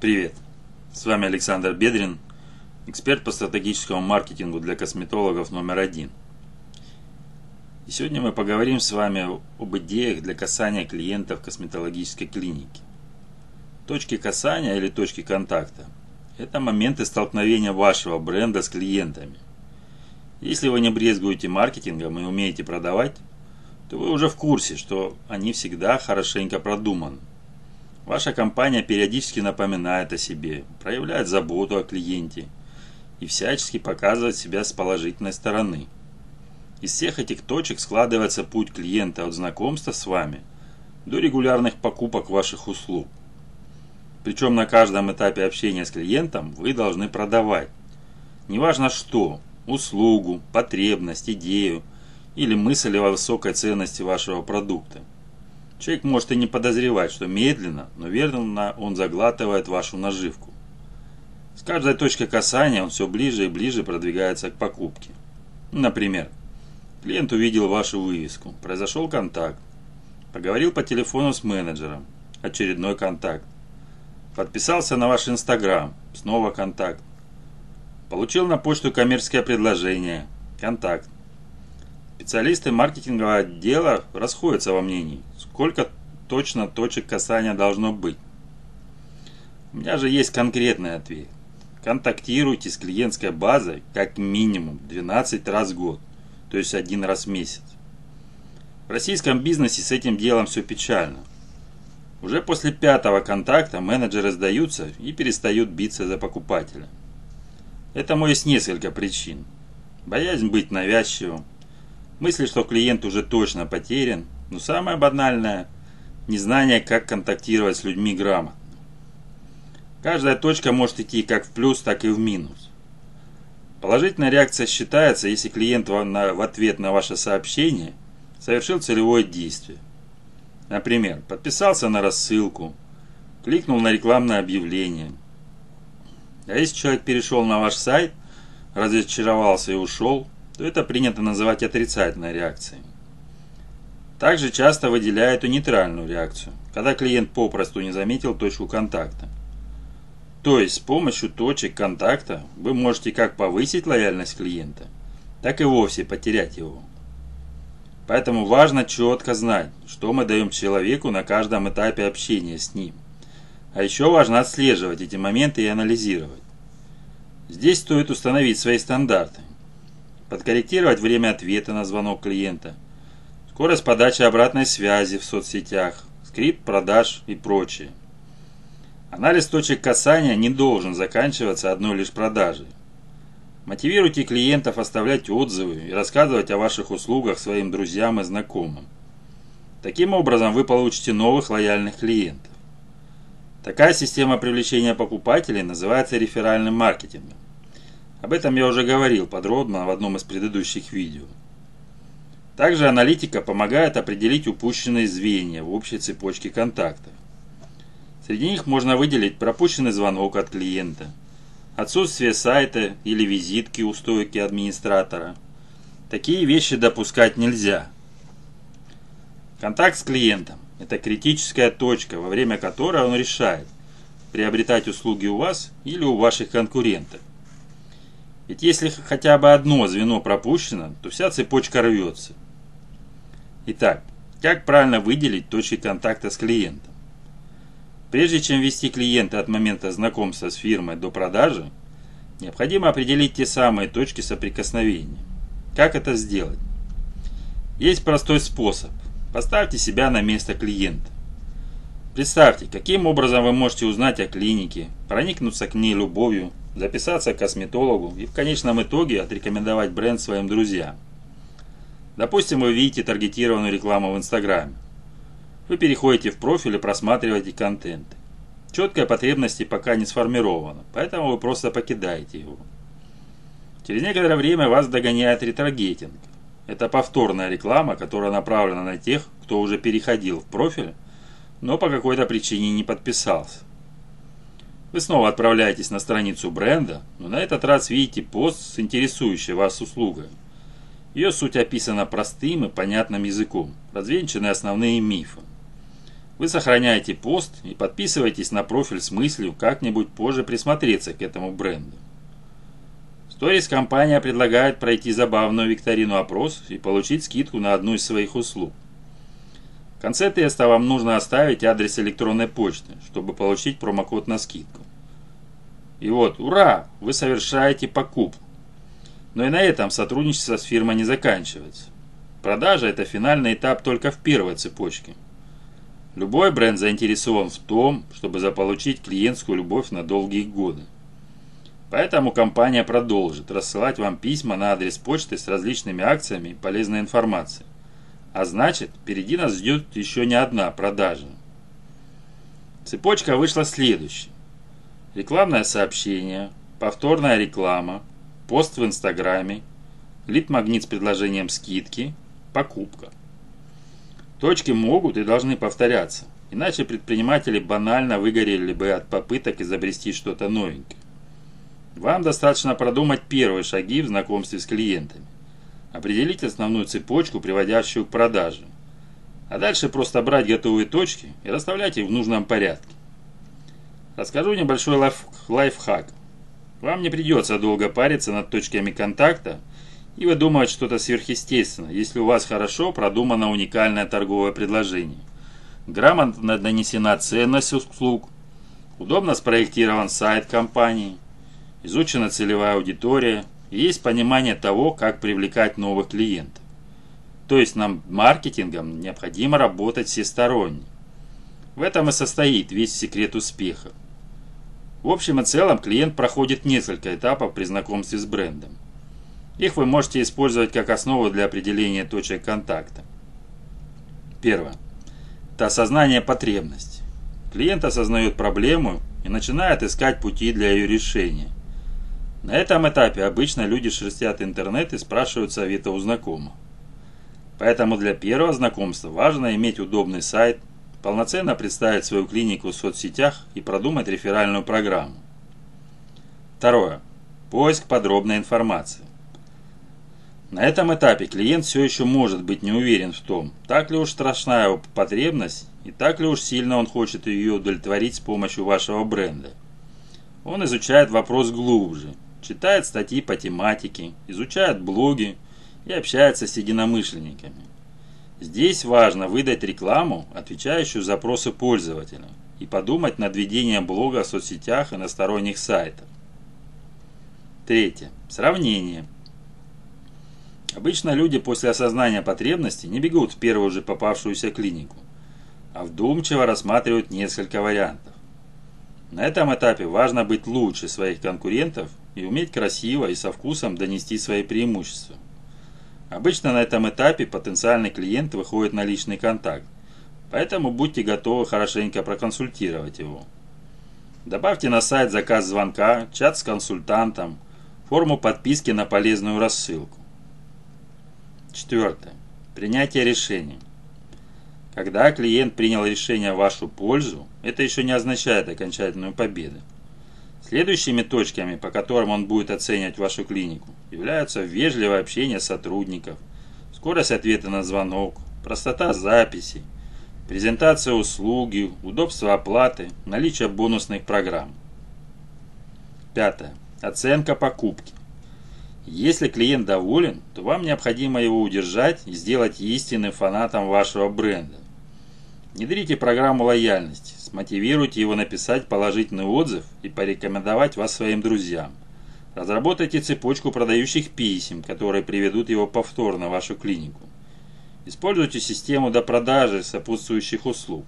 Привет! С вами Александр Бедрин, эксперт по стратегическому маркетингу для косметологов номер один. И сегодня мы поговорим с вами об идеях для касания клиентов косметологической клиники. Точки касания или точки контакта – это моменты столкновения вашего бренда с клиентами. Если вы не брезгуете маркетингом и умеете продавать, то вы уже в курсе, что они всегда хорошенько продуманы. Ваша компания периодически напоминает о себе, проявляет заботу о клиенте и всячески показывает себя с положительной стороны. Из всех этих точек складывается путь клиента от знакомства с вами до регулярных покупок ваших услуг. Причем на каждом этапе общения с клиентом вы должны продавать. Неважно что, услугу, потребность, идею или мысль о высокой ценности вашего продукта. Человек может и не подозревать, что медленно, но верно он заглатывает вашу наживку. С каждой точкой касания он все ближе и ближе продвигается к покупке. Например, клиент увидел вашу вывеску, произошел контакт, поговорил по телефону с менеджером, очередной контакт, подписался на ваш инстаграм, снова контакт, получил на почту коммерческое предложение, контакт, Специалисты маркетингового отдела расходятся во мнении, сколько точно точек касания должно быть. У меня же есть конкретный ответ. Контактируйте с клиентской базой как минимум 12 раз в год, то есть один раз в месяц. В российском бизнесе с этим делом все печально. Уже после пятого контакта менеджеры сдаются и перестают биться за покупателя. Этому есть несколько причин. Боязнь быть навязчивым, мысли, что клиент уже точно потерян, но самое банальное – незнание, как контактировать с людьми грамотно. Каждая точка может идти как в плюс, так и в минус. Положительная реакция считается, если клиент в ответ на ваше сообщение совершил целевое действие. Например, подписался на рассылку, кликнул на рекламное объявление. А если человек перешел на ваш сайт, разочаровался и ушел – то это принято называть отрицательной реакцией. Также часто выделяют и нейтральную реакцию, когда клиент попросту не заметил точку контакта. То есть с помощью точек контакта вы можете как повысить лояльность клиента, так и вовсе потерять его. Поэтому важно четко знать, что мы даем человеку на каждом этапе общения с ним. А еще важно отслеживать эти моменты и анализировать. Здесь стоит установить свои стандарты, подкорректировать время ответа на звонок клиента, скорость подачи обратной связи в соцсетях, скрипт продаж и прочее. Анализ точек касания не должен заканчиваться одной лишь продажей. Мотивируйте клиентов оставлять отзывы и рассказывать о ваших услугах своим друзьям и знакомым. Таким образом вы получите новых лояльных клиентов. Такая система привлечения покупателей называется реферальным маркетингом. Об этом я уже говорил подробно в одном из предыдущих видео. Также аналитика помогает определить упущенные звенья в общей цепочке контактов. Среди них можно выделить пропущенный звонок от клиента, отсутствие сайта или визитки у стойки администратора. Такие вещи допускать нельзя. Контакт с клиентом – это критическая точка, во время которой он решает, приобретать услуги у вас или у ваших конкурентов. Ведь если хотя бы одно звено пропущено, то вся цепочка рвется. Итак, как правильно выделить точки контакта с клиентом? Прежде чем вести клиента от момента знакомства с фирмой до продажи, необходимо определить те самые точки соприкосновения. Как это сделать? Есть простой способ. Поставьте себя на место клиента. Представьте, каким образом вы можете узнать о клинике, проникнуться к ней любовью, записаться к косметологу и в конечном итоге отрекомендовать бренд своим друзьям. Допустим, вы видите таргетированную рекламу в Инстаграме. Вы переходите в профиль и просматриваете контент. Четкой потребности пока не сформировано, поэтому вы просто покидаете его. Через некоторое время вас догоняет ретаргетинг. Это повторная реклама, которая направлена на тех, кто уже переходил в профиль, но по какой-то причине не подписался. Вы снова отправляетесь на страницу бренда, но на этот раз видите пост с интересующей вас услугой. Ее суть описана простым и понятным языком, развенчаны основные мифы. Вы сохраняете пост и подписываетесь на профиль с мыслью как-нибудь позже присмотреться к этому бренду. Сторис компания предлагает пройти забавную викторину-опрос и получить скидку на одну из своих услуг. Конце теста вам нужно оставить адрес электронной почты, чтобы получить промокод на скидку. И вот, ура, вы совершаете покупку. Но и на этом сотрудничество с фирмой не заканчивается. Продажа – это финальный этап только в первой цепочке. Любой бренд заинтересован в том, чтобы заполучить клиентскую любовь на долгие годы. Поэтому компания продолжит рассылать вам письма на адрес почты с различными акциями и полезной информацией. А значит, впереди нас ждет еще не одна продажа. Цепочка вышла следующей. Рекламное сообщение, повторная реклама, пост в Инстаграме, лид-магнит с предложением скидки, покупка. Точки могут и должны повторяться, иначе предприниматели банально выгорели бы от попыток изобрести что-то новенькое. Вам достаточно продумать первые шаги в знакомстве с клиентами. Определить основную цепочку, приводящую к продаже. А дальше просто брать готовые точки и расставлять их в нужном порядке. Расскажу небольшой лайф, лайфхак. Вам не придется долго париться над точками контакта и выдумывать что-то сверхъестественное, если у вас хорошо продумано уникальное торговое предложение. Грамотно донесена ценность услуг, удобно спроектирован сайт компании, изучена целевая аудитория – есть понимание того, как привлекать новых клиентов. То есть нам маркетингом необходимо работать всесторонне. В этом и состоит весь секрет успеха. В общем и целом клиент проходит несколько этапов при знакомстве с брендом. Их вы можете использовать как основу для определения точек контакта. Первое. Это осознание потребности. Клиент осознает проблему и начинает искать пути для ее решения. На этом этапе обычно люди шерстят интернет и спрашивают совета у знакомых. Поэтому для первого знакомства важно иметь удобный сайт, полноценно представить свою клинику в соцсетях и продумать реферальную программу. Второе. Поиск подробной информации. На этом этапе клиент все еще может быть не уверен в том, так ли уж страшна его потребность и так ли уж сильно он хочет ее удовлетворить с помощью вашего бренда. Он изучает вопрос глубже – читает статьи по тематике, изучает блоги и общается с единомышленниками. Здесь важно выдать рекламу, отвечающую запросы пользователя, и подумать над ведением блога в соцсетях и на сторонних сайтах. Третье. Сравнение. Обычно люди после осознания потребности не бегут в первую же попавшуюся клинику, а вдумчиво рассматривают несколько вариантов. На этом этапе важно быть лучше своих конкурентов и уметь красиво и со вкусом донести свои преимущества. Обычно на этом этапе потенциальный клиент выходит на личный контакт, поэтому будьте готовы хорошенько проконсультировать его. Добавьте на сайт заказ звонка, чат с консультантом, форму подписки на полезную рассылку. Четвертое. Принятие решения. Когда клиент принял решение в вашу пользу, это еще не означает окончательную победу. Следующими точками, по которым он будет оценивать вашу клинику, являются вежливое общение сотрудников, скорость ответа на звонок, простота записи, презентация услуги, удобство оплаты, наличие бонусных программ. Пятое. Оценка покупки. Если клиент доволен, то вам необходимо его удержать и сделать истинным фанатом вашего бренда. Внедрите программу лояльности, смотивируйте его написать положительный отзыв и порекомендовать вас своим друзьям. Разработайте цепочку продающих писем, которые приведут его повторно в вашу клинику. Используйте систему до продажи сопутствующих услуг.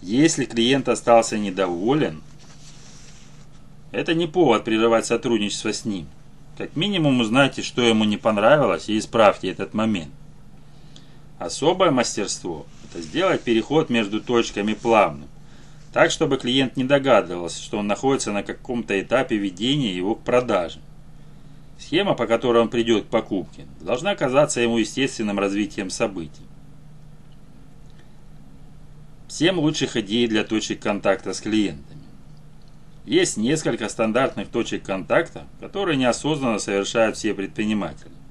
Если клиент остался недоволен, это не повод прерывать сотрудничество с ним. Как минимум узнайте, что ему не понравилось и исправьте этот момент. Особое мастерство – это сделать переход между точками плавным, так чтобы клиент не догадывался, что он находится на каком-то этапе ведения его к продаже. Схема, по которой он придет к покупке, должна казаться ему естественным развитием событий. Семь лучших идей для точек контакта с клиентами. Есть несколько стандартных точек контакта, которые неосознанно совершают все предприниматели.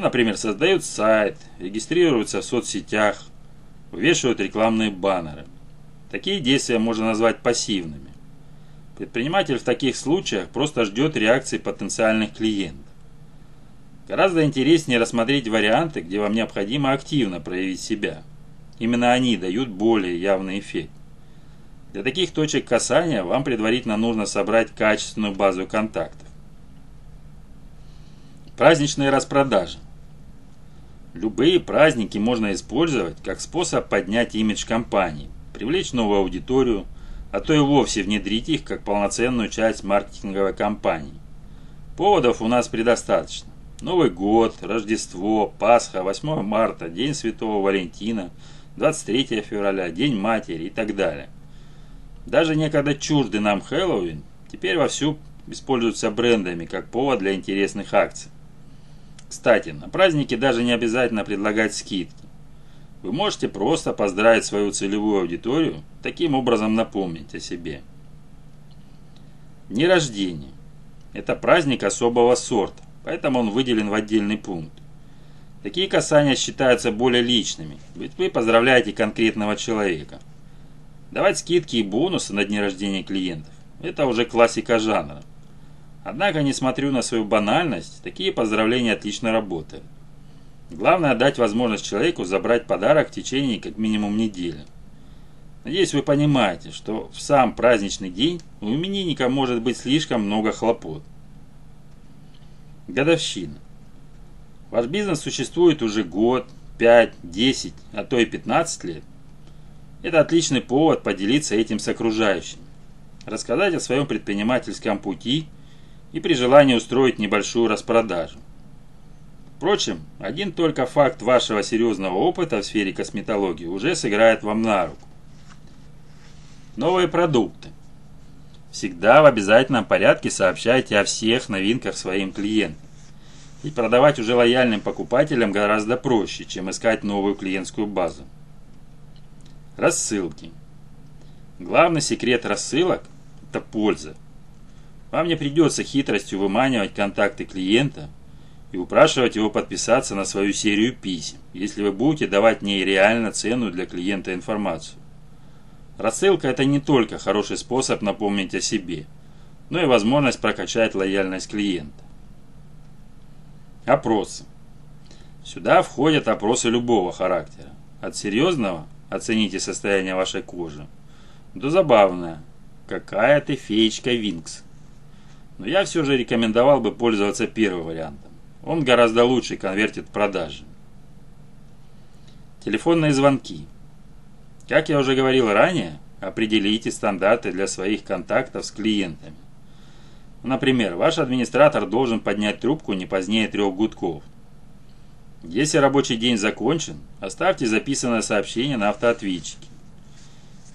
Ну, например, создают сайт, регистрируются в соцсетях, вывешивают рекламные баннеры. Такие действия можно назвать пассивными. Предприниматель в таких случаях просто ждет реакции потенциальных клиентов. Гораздо интереснее рассмотреть варианты, где вам необходимо активно проявить себя. Именно они дают более явный эффект. Для таких точек касания вам предварительно нужно собрать качественную базу контактов. Праздничные распродажи. Любые праздники можно использовать как способ поднять имидж компании, привлечь новую аудиторию, а то и вовсе внедрить их как полноценную часть маркетинговой кампании. Поводов у нас предостаточно. Новый год, Рождество, Пасха, 8 марта, День Святого Валентина, 23 февраля, День Матери и так далее. Даже некогда чужды нам Хэллоуин теперь вовсю используются брендами как повод для интересных акций. Кстати, на празднике даже не обязательно предлагать скидки. Вы можете просто поздравить свою целевую аудиторию, таким образом напомнить о себе. Дни рождения. Это праздник особого сорта, поэтому он выделен в отдельный пункт. Такие касания считаются более личными, ведь вы поздравляете конкретного человека – Давать скидки и бонусы на дни рождения клиентов – это уже классика жанра. Однако, несмотря на свою банальность, такие поздравления отлично работают. Главное – дать возможность человеку забрать подарок в течение как минимум недели. Надеюсь, вы понимаете, что в сам праздничный день у именинника может быть слишком много хлопот. Годовщина. Ваш бизнес существует уже год, 5, 10, а то и 15 лет. Это отличный повод поделиться этим с окружающими, рассказать о своем предпринимательском пути и при желании устроить небольшую распродажу. Впрочем, один только факт вашего серьезного опыта в сфере косметологии уже сыграет вам на руку. Новые продукты. Всегда в обязательном порядке сообщайте о всех новинках своим клиентам. И продавать уже лояльным покупателям гораздо проще, чем искать новую клиентскую базу. Рассылки. Главный секрет рассылок – это польза. Вам не придется хитростью выманивать контакты клиента и упрашивать его подписаться на свою серию писем, если вы будете давать ней реально ценную для клиента информацию. Рассылка – это не только хороший способ напомнить о себе, но и возможность прокачать лояльность клиента. Опросы. Сюда входят опросы любого характера, от серьезного – Оцените состояние вашей кожи. Да забавная. Какая ты феечка Винкс. Но я все же рекомендовал бы пользоваться первым вариантом. Он гораздо лучше конвертит продажи. Телефонные звонки. Как я уже говорил ранее, определите стандарты для своих контактов с клиентами. Например, ваш администратор должен поднять трубку не позднее трех гудков – если рабочий день закончен, оставьте записанное сообщение на автоответчике.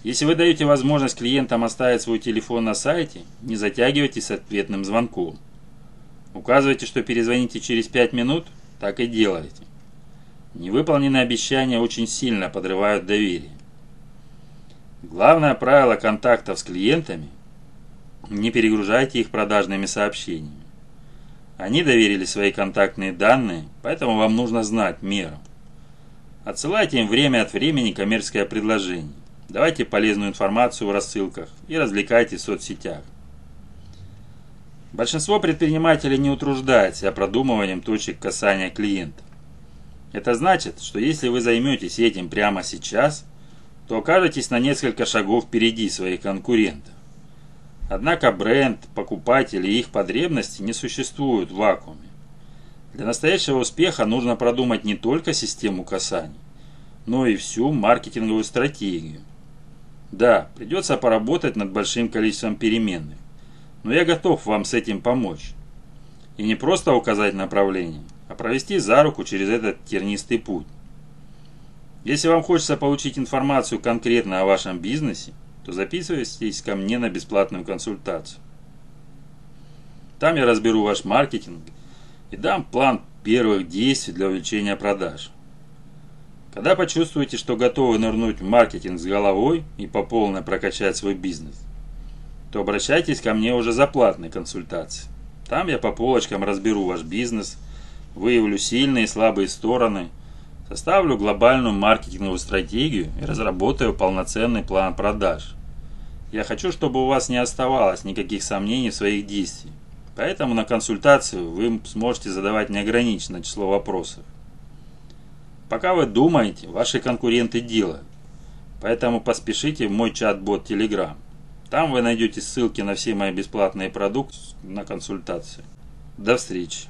Если вы даете возможность клиентам оставить свой телефон на сайте, не затягивайте с ответным звонком. Указывайте, что перезвоните через 5 минут, так и делайте. Невыполненные обещания очень сильно подрывают доверие. Главное правило контактов с клиентами – не перегружайте их продажными сообщениями. Они доверили свои контактные данные, поэтому вам нужно знать меру. Отсылайте им время от времени коммерческое предложение. Давайте полезную информацию в рассылках и развлекайте в соцсетях. Большинство предпринимателей не утруждает себя продумыванием точек касания клиента. Это значит, что если вы займетесь этим прямо сейчас, то окажетесь на несколько шагов впереди своих конкурентов. Однако бренд, покупатели и их потребности не существуют в вакууме. Для настоящего успеха нужно продумать не только систему касаний, но и всю маркетинговую стратегию. Да, придется поработать над большим количеством переменных, но я готов вам с этим помочь. И не просто указать направление, а провести за руку через этот тернистый путь. Если вам хочется получить информацию конкретно о вашем бизнесе, то записывайтесь ко мне на бесплатную консультацию. Там я разберу ваш маркетинг и дам план первых действий для увеличения продаж. Когда почувствуете, что готовы нырнуть в маркетинг с головой и по полной прокачать свой бизнес, то обращайтесь ко мне уже за платной консультацией. Там я по полочкам разберу ваш бизнес, выявлю сильные и слабые стороны, Составлю глобальную маркетинговую стратегию и разработаю полноценный план продаж. Я хочу, чтобы у вас не оставалось никаких сомнений в своих действиях. Поэтому на консультацию вы сможете задавать неограниченное число вопросов. Пока вы думаете, ваши конкуренты делают. Поэтому поспешите в мой чат-бот Telegram. Там вы найдете ссылки на все мои бесплатные продукты на консультацию. До встречи.